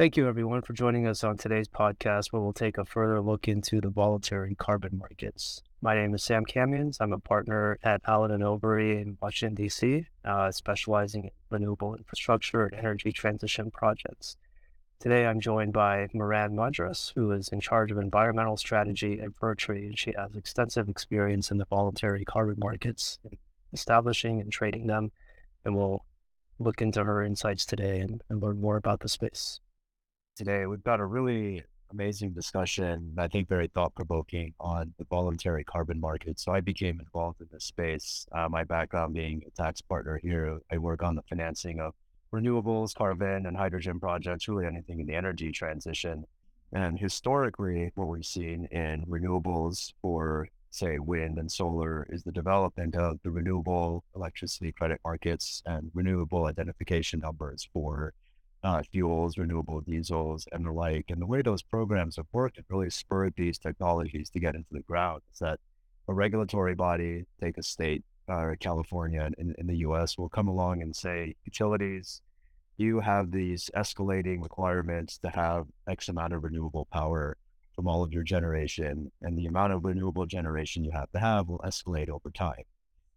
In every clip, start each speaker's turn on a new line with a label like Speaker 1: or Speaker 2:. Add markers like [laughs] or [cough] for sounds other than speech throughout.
Speaker 1: Thank you, everyone, for joining us on today's podcast, where we'll take a further look into the voluntary carbon markets. My name is Sam Kamyans. I'm a partner at Allen and Overy in Washington, D.C., uh, specializing in renewable infrastructure and energy transition projects. Today, I'm joined by Muireann Mageras, who is in charge of environmental strategy at Vertree, and she has extensive experience in the voluntary carbon markets, establishing and trading them, and we'll look into her insights today and, and learn more about the space
Speaker 2: today. We've got a really amazing discussion, I think very thought provoking on the voluntary carbon market. So I became involved in this space. Uh, my background being a tax partner here, I work on the financing of renewables, carbon, and hydrogen projects, really anything in the energy transition. And historically, what we've seen in renewables for, say, wind and solar is the development of the renewable electricity credit markets and renewable identification numbers for uh, fuels, renewable diesels, and the like. And the way those programs have worked have really spurred these technologies to get into the ground. Is that a regulatory body, take a state, uh, California in, in the US, will come along and say, utilities, you have these escalating requirements to have X amount of renewable power from all of your generation, and the amount of renewable generation you have to have will escalate over time.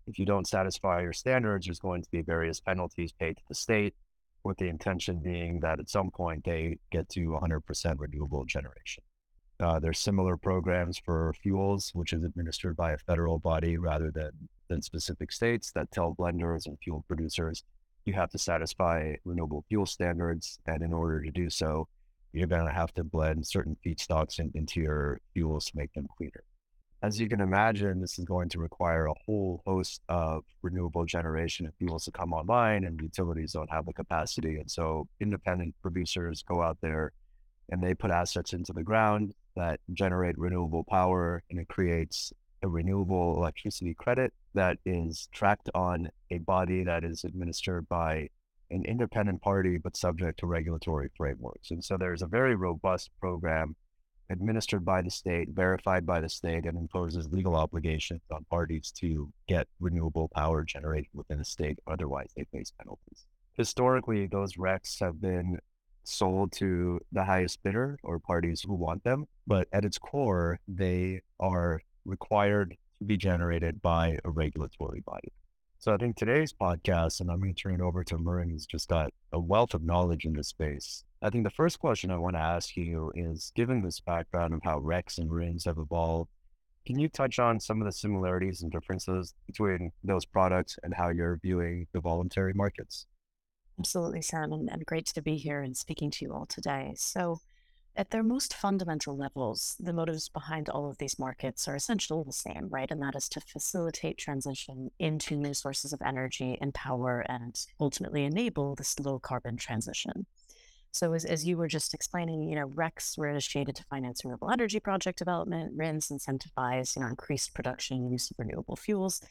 Speaker 2: If you don't satisfy your standards, there's going to be various penalties paid to the state with the intention being that at some point they get to 100% renewable generation. Uh, there's similar programs for fuels, which is administered by a federal body rather than, than specific states that tell blenders and fuel producers you have to satisfy renewable fuel standards. And in order to do so, you're going to have to blend certain feedstocks in, into your fuels to make them cleaner as you can imagine, this is going to require a whole host of renewable generation of fuels to come online, and utilities don't have the capacity. And so, independent producers go out there and they put assets into the ground that generate renewable power, and it creates a renewable electricity credit that is tracked on a body that is administered by an independent party but subject to regulatory frameworks. And so, there's a very robust program administered by the state, verified by the state, and imposes legal obligations on parties to get renewable power generated within the state. Otherwise, they face penalties. Historically, those RECs have been sold to the highest bidder or parties who want them. But at its core, they are required to be generated by a regulatory body. So I think today's podcast, and I'm going to turn it over to Murray, who's just got a wealth of knowledge in this space. I think the first question I want to ask you is given this background of how RECs and RINs have evolved, can you touch on some of the similarities and differences between those products and how you're viewing the voluntary markets?
Speaker 3: Absolutely, Sam, and, and great to be here and speaking to you all today. So, at their most fundamental levels, the motives behind all of these markets are essentially the same, right? And that is to facilitate transition into new sources of energy and power and ultimately enable this low carbon transition. So as, as you were just explaining, you know, RECs were initiated to finance renewable energy project development, RINs incentivize, you know, increased production and use of renewable fuels.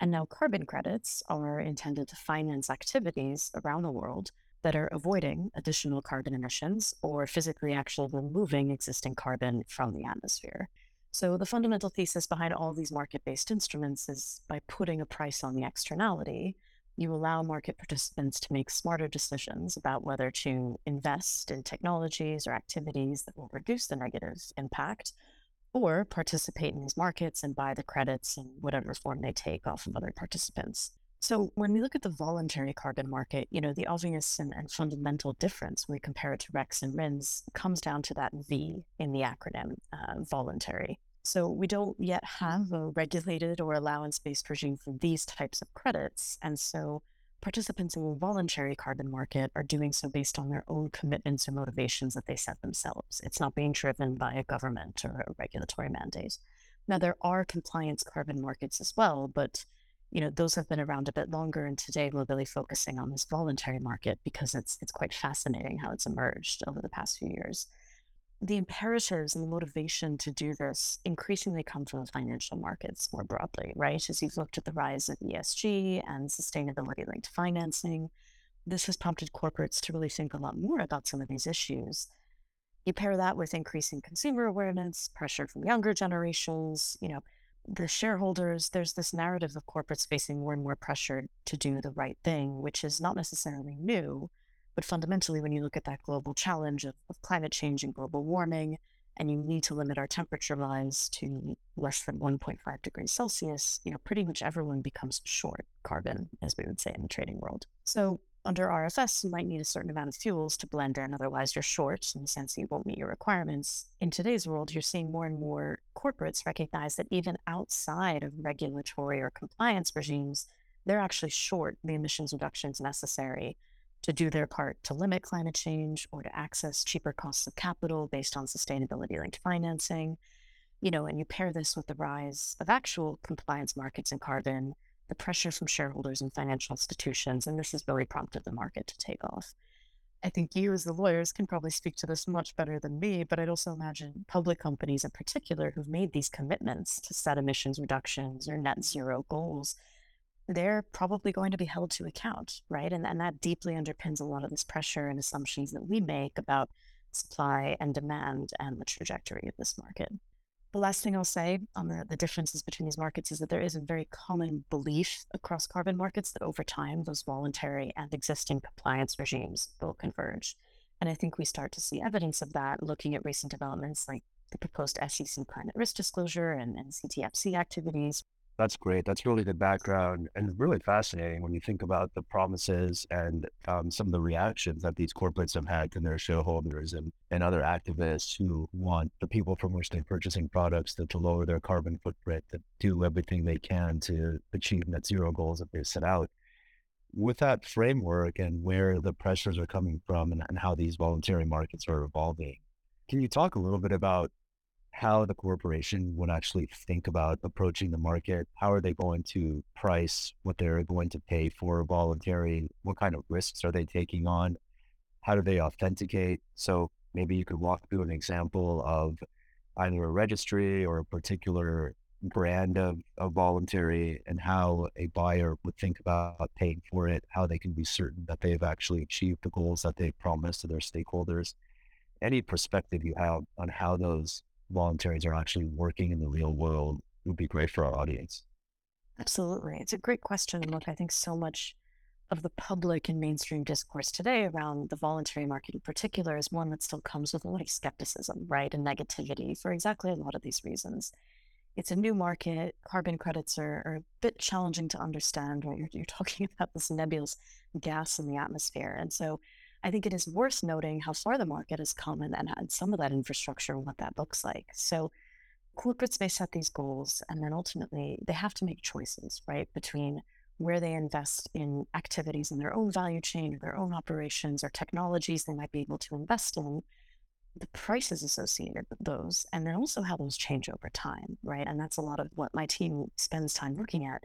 Speaker 3: And now carbon credits are intended to finance activities around the world that are avoiding additional carbon emissions or physically actually removing existing carbon from the atmosphere. So, the fundamental thesis behind all these market based instruments is by putting a price on the externality, you allow market participants to make smarter decisions about whether to invest in technologies or activities that will reduce the negative impact or participate in these markets and buy the credits in whatever form they take off of other participants. So when we look at the voluntary carbon market, you know, the obvious and, and, fundamental difference when we compare it to RECs and RINs comes down to that V in the acronym, uh, voluntary. So we don't yet have a regulated or allowance-based regime for these types of credits. And so participants in the voluntary carbon market are doing so based on their own commitments or motivations that they set themselves. It's not being driven by a government or a regulatory mandate. Now, there are compliance carbon markets as well, but you know, those have been around a bit longer. And today we're really focusing on this voluntary market because it's it's quite fascinating how it's emerged over the past few years. The imperatives and the motivation to do this increasingly come from the financial markets more broadly, right? As you've looked at the rise of ESG and sustainability linked financing, this has prompted corporates to really think a lot more about some of these issues. You pair that with increasing consumer awareness, pressure from younger generations, you know, the shareholders, there's this narrative of corporates facing more and more pressure to do the right thing, which is not necessarily new, But fundamentally, when you look at that global challenge of, of climate change and global warming, and you need to limit our temperature rise to less than 1.5 degrees Celsius, you know, pretty much everyone becomes short carbon, as we would say in the trading world. So under RFS, you might need a certain amount of fuels to blend in, otherwise you're short in the sense that you won't meet your requirements. In today's world, you're seeing more and more corporates recognize that even outside of regulatory or compliance regimes, they're actually short the emissions reductions necessary to do their part to limit climate change or to access cheaper costs of capital based on sustainability linked financing. You know, and you pair this with the rise of actual compliance markets in carbon the pressure from shareholders and financial institutions, and this has really prompted the market to take off. I think you, as the lawyers, can probably speak to this much better than me, but I'd also imagine public companies in particular who've made these commitments to set emissions reductions or net zero goals. They're probably going to be held to account, right? And, and that deeply underpins a lot of this pressure and assumptions that we make about supply and demand and the trajectory of this market. The last thing I'll say on the, the differences between these markets is that there is a very common belief across carbon markets that over time, those voluntary and existing compliance regimes will converge. And I think we start to see evidence of that looking at recent developments like the proposed SEC climate risk disclosure and, and CTFC activities,
Speaker 2: that's great. That's really the background and really fascinating when you think about the promises and um, some of the reactions that these corporates have had to their shareholders and, and other activists who want the people from which they're purchasing products to, to lower their carbon footprint, to do everything they can to achieve net zero goals that they've set out. With that framework and where the pressures are coming from and, and how these voluntary markets are evolving, can you talk a little bit about how the corporation would actually think about approaching the market. How are they going to price what they're going to pay for voluntary? What kind of risks are they taking on? How do they authenticate? So maybe you could walk through an example of either a registry or a particular brand of, of voluntary and how a buyer would think about paying for it, how they can be certain that they've actually achieved the goals that they've promised to their stakeholders. Any perspective you have on how those voluntaries are actually working in the real world would be great for our audience.
Speaker 3: Absolutely. It's a great question. And look, I think so much of the public and mainstream discourse today around the voluntary market in particular is one that still comes with a lot of skepticism, right? And negativity for exactly a lot of these reasons. It's a new market. Carbon credits are, are a bit challenging to understand, right? You're, you're talking [laughs] about this nebulous gas in the atmosphere. And so I think it is worth noting how far the market has come and, and some of that infrastructure and what that looks like. So corporates may set these goals and then ultimately they have to make choices, right, between where they invest in activities in their own value chain or their own operations or technologies they might be able to invest in, the prices associated with those, and then also how those change over time, right? And that's a lot of what my team spends time looking at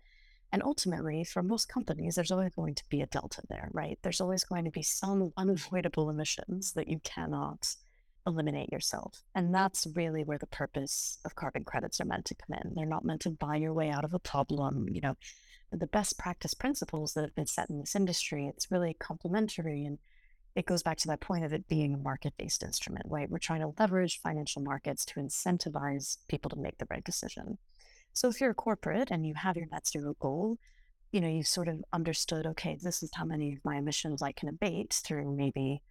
Speaker 3: and ultimately, for most companies, there's always going to be a delta there, right? There's always going to be some [laughs] unavoidable emissions that you cannot eliminate yourself. And that's really where the purpose of carbon credits are meant to come in. They're not meant to buy your way out of a problem. You know, the best practice principles that have been set in this industry, it's really complementary. And it goes back to that point of it being a market based instrument, right? We're trying to leverage financial markets to incentivize people to make the right decision. So if you're a corporate and you have your net zero goal, you know, you've sort of understood, okay, this is how many of my emissions I can abate through maybe,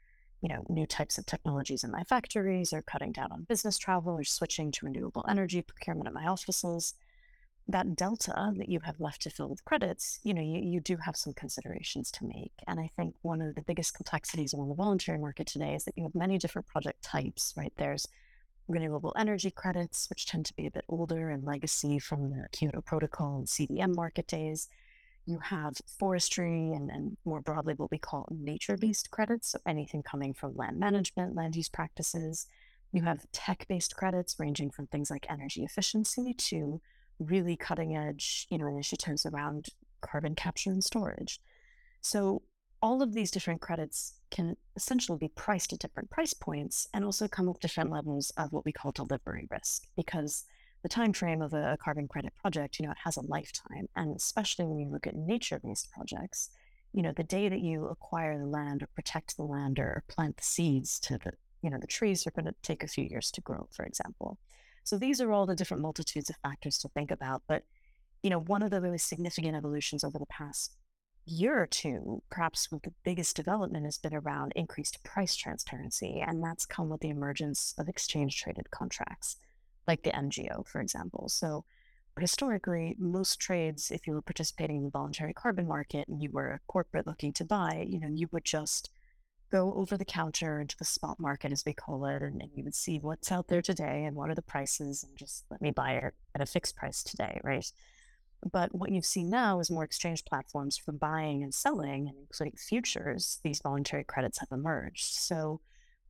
Speaker 3: you know, new types of technologies in my factories or cutting down on business travel or switching to renewable energy procurement at my offices. That delta that you have left to fill with credits, you know, you, you do have some considerations to make. And I think one of the biggest complexities on the voluntary market today is that you have many different project types, right? There's renewable energy credits, which tend to be a bit older and legacy from the Kyoto Protocol and CDM market days. You have forestry and, and more broadly what we call nature based credits, so anything coming from land management, land use practices. You have tech based credits ranging from things like energy efficiency to really cutting edge you know, initiatives around carbon capture and storage. So all of these different credits can essentially be priced at different price points and also come with different levels of what we call delivery risk because the time frame of a carbon credit project you know it has a lifetime. And especially when you look at nature-based projects you know the day that you acquire the land or protect the land or plant the seeds to the you know the trees are going to take a few years to grow for example. So these are all the different multitudes of factors to think about. But you know one of the really significant evolutions over the past year or two, perhaps the biggest development has been around increased price transparency. And that's come with the emergence of exchange traded contracts, like the N-GEO, for example. So historically, most trades, if you were participating in the voluntary carbon market and you were a corporate looking to buy, you know, you would just go over the counter into the spot market, as we call it, and, and you would see what's out there today and what are the prices, and just let me buy it at a fixed price today, right? But what you've seen now is more exchange platforms for buying and selling, including futures. These voluntary credits have emerged. So,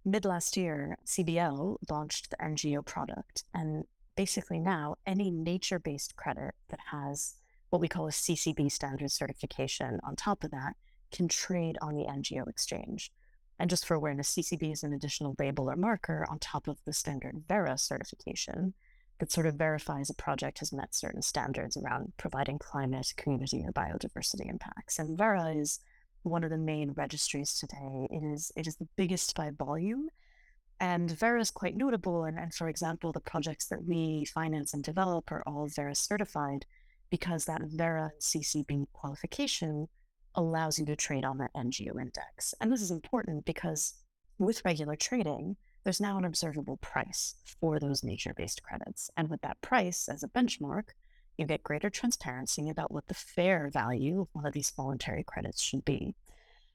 Speaker 3: mid last year, CBL launched the N-GEO product. And basically, now any nature based credit that has what we call a CCB standard certification on top of that can trade on the N-GEO exchange. And just for awareness, CCB is an additional label or marker on top of the standard Verra certification that sort of verifies a project has met certain standards around providing climate, community, or biodiversity impacts. And Verra is one of the main registries today. It is it is the biggest by volume. And Verra is quite notable. And, and for example, the projects that we finance and develop are all Verra certified because that Verra CCB qualification allows you to trade on that N-GEO index. And this is important because with regular trading, there's now an observable price for those nature based credits. And with that price as a benchmark, you get greater transparency about what the fair value of one of these voluntary credits should be.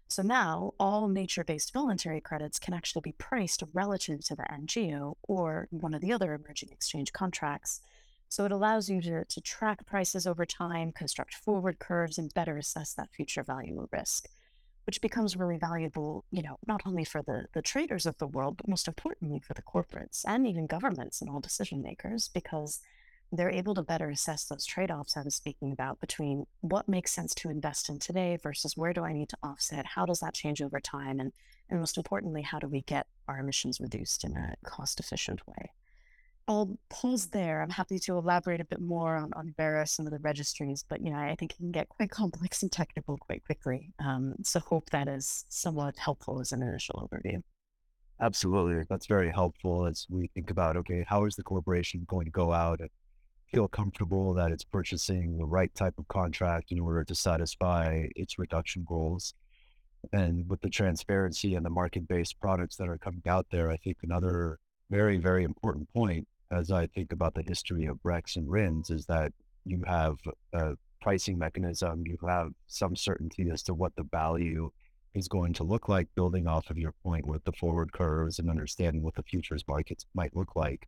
Speaker 3: So now all nature based voluntary credits can actually be priced relative to the N-GEO or one of the other emerging exchange contracts. So it allows you to, to track prices over time, construct forward curves, and better assess that future value risk which becomes really valuable, you know, not only for the, the traders of the world, but most importantly for the corporates and even governments and all decision makers, because they're able to better assess those trade-offs I was speaking about between what makes sense to invest in today versus where do I need to offset? How does that change over time? And and most importantly, how do we get our emissions reduced in a cost efficient way? I'll pause there. I'm happy to elaborate a bit more on, on Verra, some of the registries, but you know, I think it can get quite complex and technical quite quickly. Um, so hope that is somewhat helpful as an initial overview.
Speaker 2: Absolutely. That's very helpful as we think about, okay, how is the corporation going to go out and feel comfortable that it's purchasing the right type of contract in order to satisfy its reduction goals? And with the transparency and the market-based products that are coming out there, I think another very, very important point as I think about the history of RECs and RINs is that you have a pricing mechanism, you have some certainty as to what the value is going to look like, building off of your point with the forward curves and understanding what the futures markets might look like.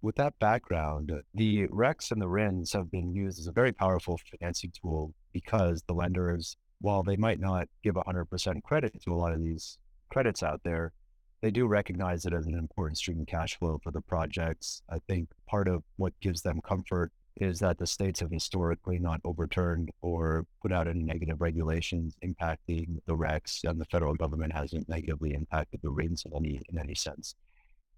Speaker 2: With that background, the RECs and the RINs have been used as a very powerful financing tool because the lenders, while they might not give 100% credit to a lot of these credits out there, they do recognize it as an important stream of cash flow for the projects. I think part of what gives them comfort is that the states have historically not overturned or put out any negative regulations impacting the RECs, and the federal government hasn't negatively impacted the RINs in any in any sense.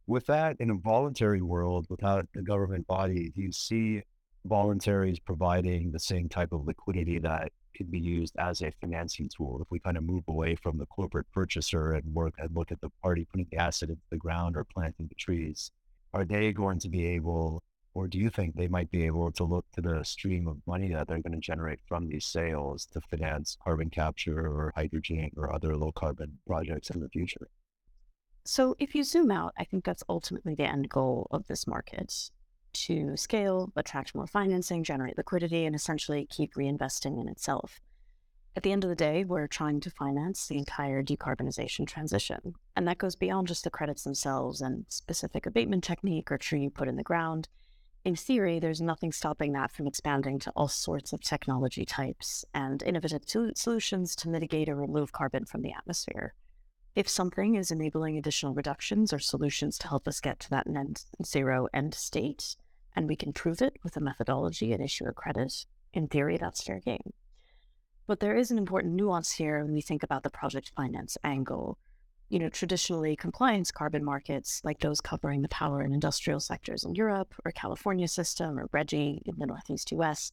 Speaker 2: With that, in a voluntary world, without a government body, you see voluntaries providing the same type of liquidity that can be used as a financing tool. If we kind of move away from the corporate purchaser and work and look at the party putting the asset into the ground or planting the trees, are they going to be able, or do you think they might be able to look to the stream of money that they're going to generate from these sales to finance carbon capture or hydrogen or other low carbon projects in the future?
Speaker 3: So, if you zoom out, I think that's ultimately the end goal of this market to scale, attract more financing, generate liquidity, and essentially keep reinvesting in itself. At the end of the day, we're trying to finance the entire decarbonization transition. And that goes beyond just the credits themselves and specific abatement technique or tree you put in the ground. In theory, there's nothing stopping that from expanding to all sorts of technology types and innovative solutions to mitigate or remove carbon from the atmosphere. If something is enabling additional reductions or solutions to help us get to that net zero end state, and we can prove it with a methodology and issue a credit, in theory, that's fair game. But there is an important nuance here when we think about the project finance angle. You know, traditionally, compliance carbon markets, like those covering the power and industrial sectors in Europe, or California system, or RGGI in the Northeast US,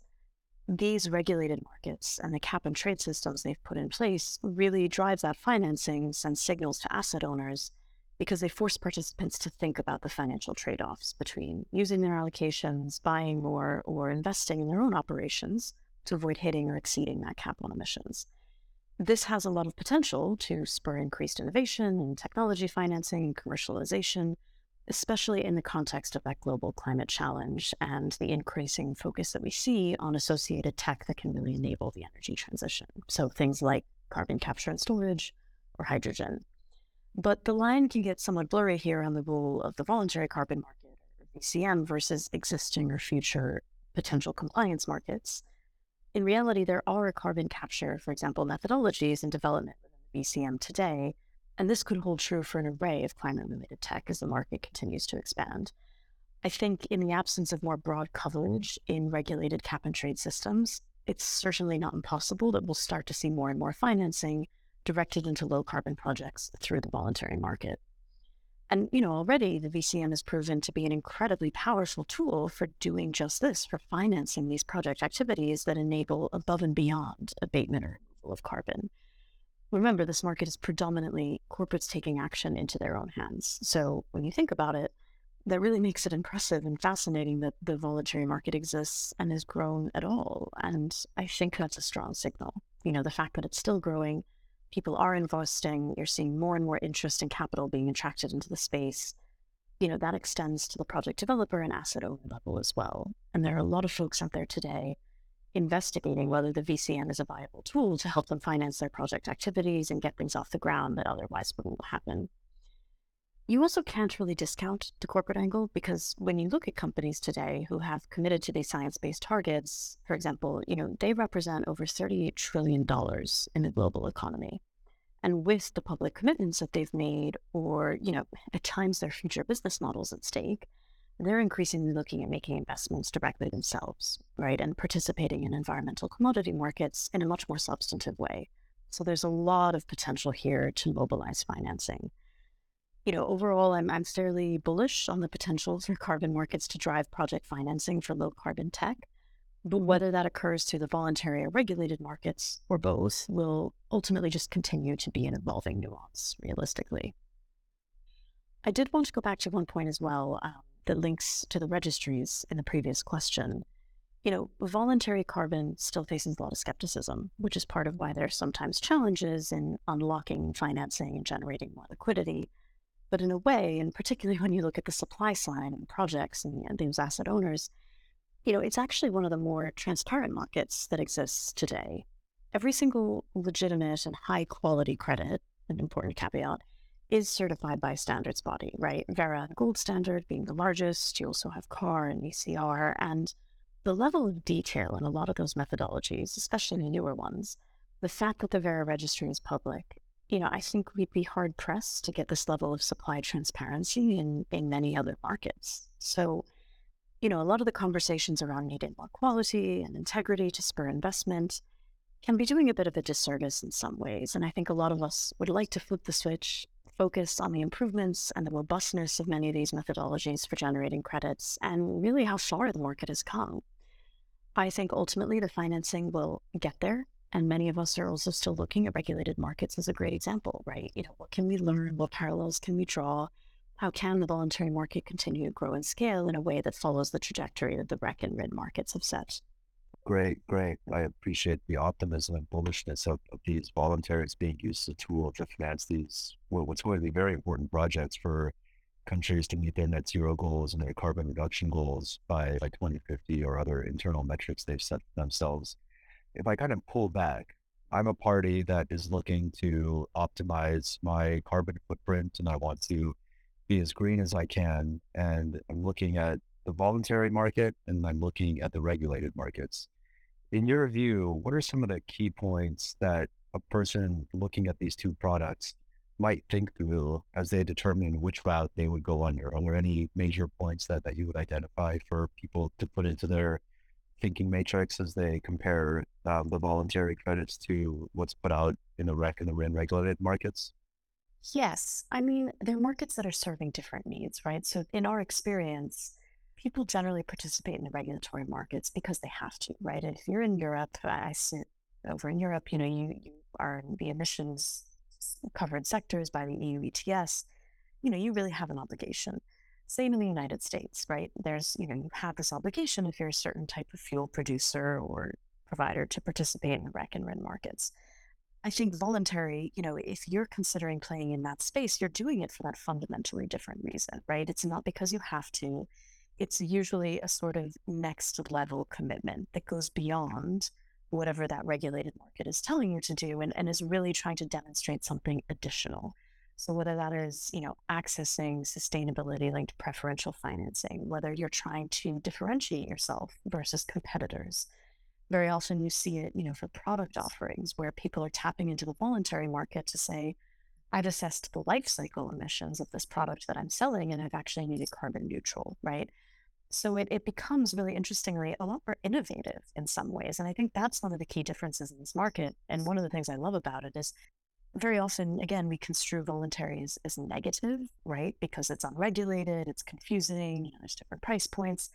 Speaker 3: these regulated markets and the cap and trade systems they've put in place really drives that financing, sends signals to asset owners because they force participants to think about the financial trade offs between using their allocations, buying more, or investing in their own operations to avoid hitting or exceeding that cap on emissions. This has a lot of potential to spur increased innovation and technology financing and commercialization, especially in the context of that global climate challenge and the increasing focus that we see on associated tech that can really enable the energy transition. So things like carbon capture and storage or hydrogen. But the line can get somewhat blurry here on the role of the voluntary carbon market, or VCM, versus existing or future potential compliance markets. In reality, there are carbon capture, for example, methodologies in development within the VCM today, and this could hold true for an array of climate related tech as the market continues to expand. I think in the absence of more broad coverage in regulated cap and trade systems, it's certainly not impossible that we'll start to see more and more financing directed into low carbon projects through the voluntary market. And, you know, already the VCM has proven to be an incredibly powerful tool for doing just this, for financing these project activities that enable above and beyond abatement or removal of carbon. Remember, this market is predominantly corporates taking action into their own hands. So when you think about it, that really makes it impressive and fascinating that the voluntary market exists and has grown at all. And I think that's a strong signal. You know, the fact that it's still growing people are investing. You're seeing more and more interest in capital being attracted into the space. You know, that extends to the project developer and asset owner level as well. And there are a lot of folks out there today investigating whether the VCM is a viable tool to help them finance their project activities and get things off the ground that otherwise wouldn't happen. You also can't really discount the corporate angle because when you look at companies today who have committed to these science-based targets, for example, you know, they represent over $38 trillion in the global economy. And with the public commitments that they've made, or, you know, at times their future business models at stake, they're increasingly looking at making investments directly themselves, right? And participating in environmental commodity markets in a much more substantive way. So there's a lot of potential here to mobilize financing you know, overall, I'm, I'm fairly bullish on the potential for carbon markets to drive project financing for low carbon tech. But mm-hmm. whether that occurs through the voluntary or regulated markets or both will ultimately just continue to be an evolving nuance, realistically. I did want to go back to one point as well um, that links to the registries in the previous question. You know, voluntary carbon still faces a lot of skepticism, which is part of why there are sometimes challenges in unlocking financing and generating more liquidity. But in a way, and particularly [laughs] when you look at the supply side and projects and, and these asset owners, you know, it's actually one of the more transparent markets that exists today. Every single legitimate and high quality credit, an important caveat, is certified by standards body, right? Verra Gold Standard being the largest. You also have CAR and ECR. And the level of detail in a lot of those methodologies, especially the newer ones, the fact that the Verra registry is public you know, I think we'd be hard pressed to get this level of supply transparency in, in many other markets. So, you know, a lot of the conversations around needing more quality and integrity to spur investment can be doing a bit of a disservice in some ways. And I think a lot of us would like to flip the switch, focus on the improvements and the robustness of many of these methodologies for generating credits and really how far the market has come. I think ultimately the financing will get there and many of us are also still looking at regulated markets as a great example, right? You know, what can we learn? What parallels can we draw? How can the voluntary market continue to grow and scale in a way that follows the trajectory that the REC and RIN markets have set?
Speaker 2: Great, great. I appreciate the optimism and bullishness of, of these voluntaries being used as a tool to finance these, what's going to be very important projects for countries to meet their net zero goals and their carbon reduction goals by, by 2050 or other internal metrics they've set themselves if I kind of pull back, I'm a party that is looking to optimize my carbon footprint and I want to be as green as I can. And I'm looking at the voluntary market and I'm looking at the regulated markets. In your view, what are some of the key points that a person looking at these two products might think through as they determine which route they would go under? Are there any major points that, that you would identify for people to put into their thinking matrix as they compare um, the voluntary credits to what's put out in the REC and the RIN regulated markets?
Speaker 3: Yes. I mean, they're markets that are serving different needs, right? So, in our experience, people generally participate in the regulatory markets because they have to, right? If you're in Europe, I sit over in Europe, you know, you, you are in the emissions covered sectors by the EU ETS, you know, you really have an obligation. Same in the United States, right? There's, you know, you have this obligation if you're a certain type of fuel producer or provider to participate in the REC and RIN markets. I think voluntary, you know, if you're considering playing in that space, you're doing it for that fundamentally different reason, right? It's not because you have to. It's usually a sort of next level commitment that goes beyond whatever that regulated market is telling you to do and, and is really trying to demonstrate something additional. So whether that is, you know, accessing sustainability linked preferential financing, whether you're trying to differentiate yourself versus competitors. Very often you see it, you know, for product offerings where people are tapping into the voluntary market to say, I've assessed the life cycle emissions of this product that I'm selling and I've actually made it carbon neutral, right? So it, it becomes really interestingly a lot more innovative in some ways. And I think that's one of the key differences in this market. And one of the things I love about it is very often, again, we construe voluntary as, as negative, right? Because it's unregulated, it's confusing, you know, there's different price points.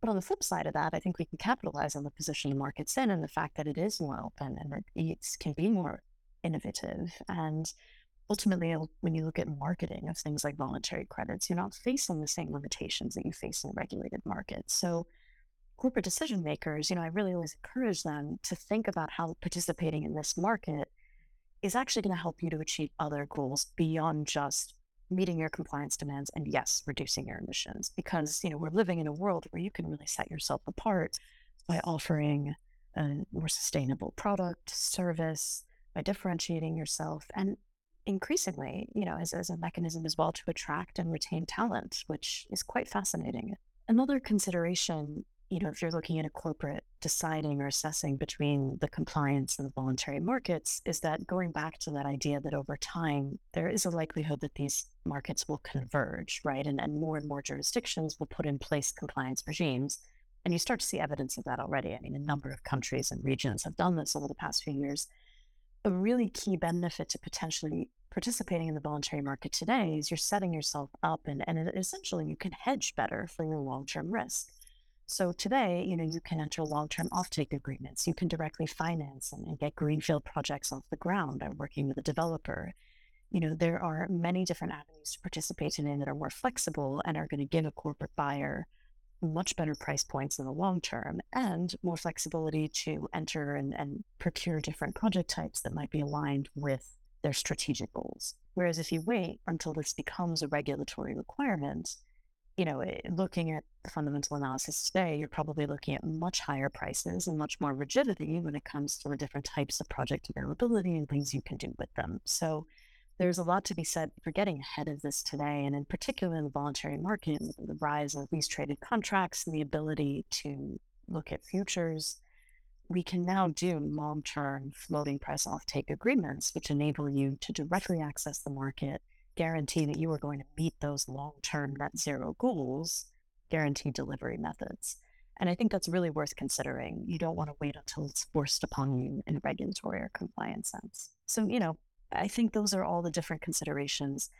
Speaker 3: But on the flip side of that, I think we can capitalize on the position the market's in and the fact that it is more open and it can be more innovative. And ultimately, uh, when you look at marketing of things like voluntary credits, you're not facing the same limitations that you face in regulated markets. So, corporate decision makers, you know, I really always encourage them to think about how participating in this market is actually going to help you to achieve other goals beyond just meeting your compliance demands and yes, reducing your emissions. Because, you know, we're living in a world where you can really set yourself apart by offering a more sustainable product, service, by differentiating yourself and increasingly, you know, as, as a mechanism as well to attract and retain talent, which is quite fascinating. Another consideration, you know, if you're looking at a corporate deciding or assessing between the compliance and the voluntary markets, is that going back to that idea that over time, there is a likelihood that these markets will converge, right? And, and more and more jurisdictions will put in place compliance regimes. And you start to see evidence of that already. I mean, a number of countries and regions have done this over the past few years a really key benefit to potentially participating in the voluntary market today is you're setting yourself up and, and essentially you can hedge better for your long-term risk. So today, you know, you can enter long-term offtake agreements. You can directly finance and, and get greenfield projects off the ground by working with a developer. You know, there are many different avenues to participate in that are more flexible and are going to give a corporate buyer much better price points in the long term and more flexibility to enter and, and procure different project types that might be aligned with their strategic goals. Whereas if you wait until this becomes a regulatory requirement, you know, eh, looking at the fundamental analysis today, you're probably looking at much higher prices and much more rigidity when it comes to the different types of project availability and things you can do with them. So there's a lot to be said for getting ahead of this today, and in particular in the voluntary market, the rise of these traded contracts and the ability to look at futures. We can now do long term floating price offtake agreements, which enable you to directly access the market, guarantee that you are going to meet those long term net zero goals, guarantee delivery methods. And I think that's really worth considering. You don't want to wait until it's forced upon you in a regulatory or compliance sense. So, you know, I think those are all the different considerations.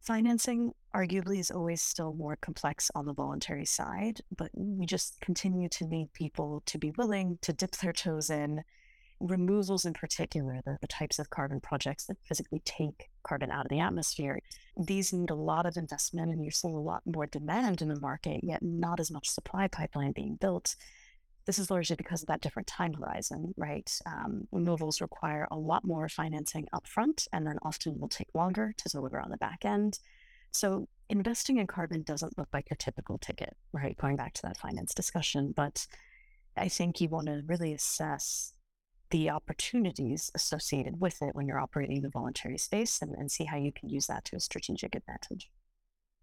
Speaker 3: Financing arguably is always still more complex on the voluntary side, but we just continue to need people to be willing to dip their toes in. Removals, in particular, the, the types of carbon projects that physically take carbon out of the atmosphere, these need a lot of investment, and you're seeing a lot more demand in the market, yet not as much supply pipeline being built. This is largely because of that different time horizon, right? Um, removals require a lot more financing upfront and then often will take longer to deliver on the back end. So investing in carbon doesn't look like a typical ticket, right? Going back to that finance discussion, but I think you want to really assess the opportunities associated with it when you're operating in the voluntary space and, and see how you can use that to a strategic advantage.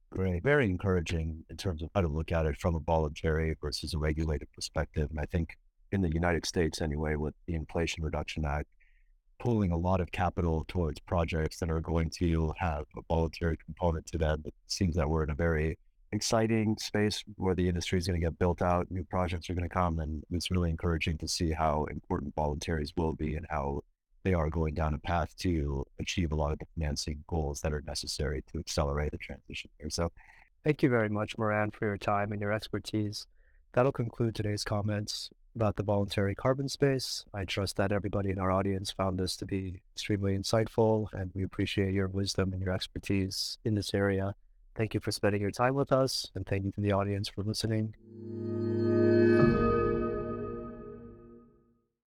Speaker 2: Great. Very encouraging in terms of how to look at it from a voluntary versus a regulated perspective. And I think in the United States, anyway, with the Inflation Reduction Act, pulling a lot of capital towards projects that are going to have a voluntary component to them, it seems that we're in a very exciting space where the industry is going to get built out, new projects are going to come. And it's really encouraging to see how important voluntaries will be and how they are going down a path to achieve a lot of the financing goals that are necessary to accelerate the transition here. So,
Speaker 1: thank you very much, Muireann, for your time and your expertise. That'll conclude today's comments about the voluntary carbon space. I trust that everybody in our audience found this to be extremely insightful, and we appreciate your wisdom and your expertise in this area. Thank you for spending your time with us, and thank you to the audience for listening.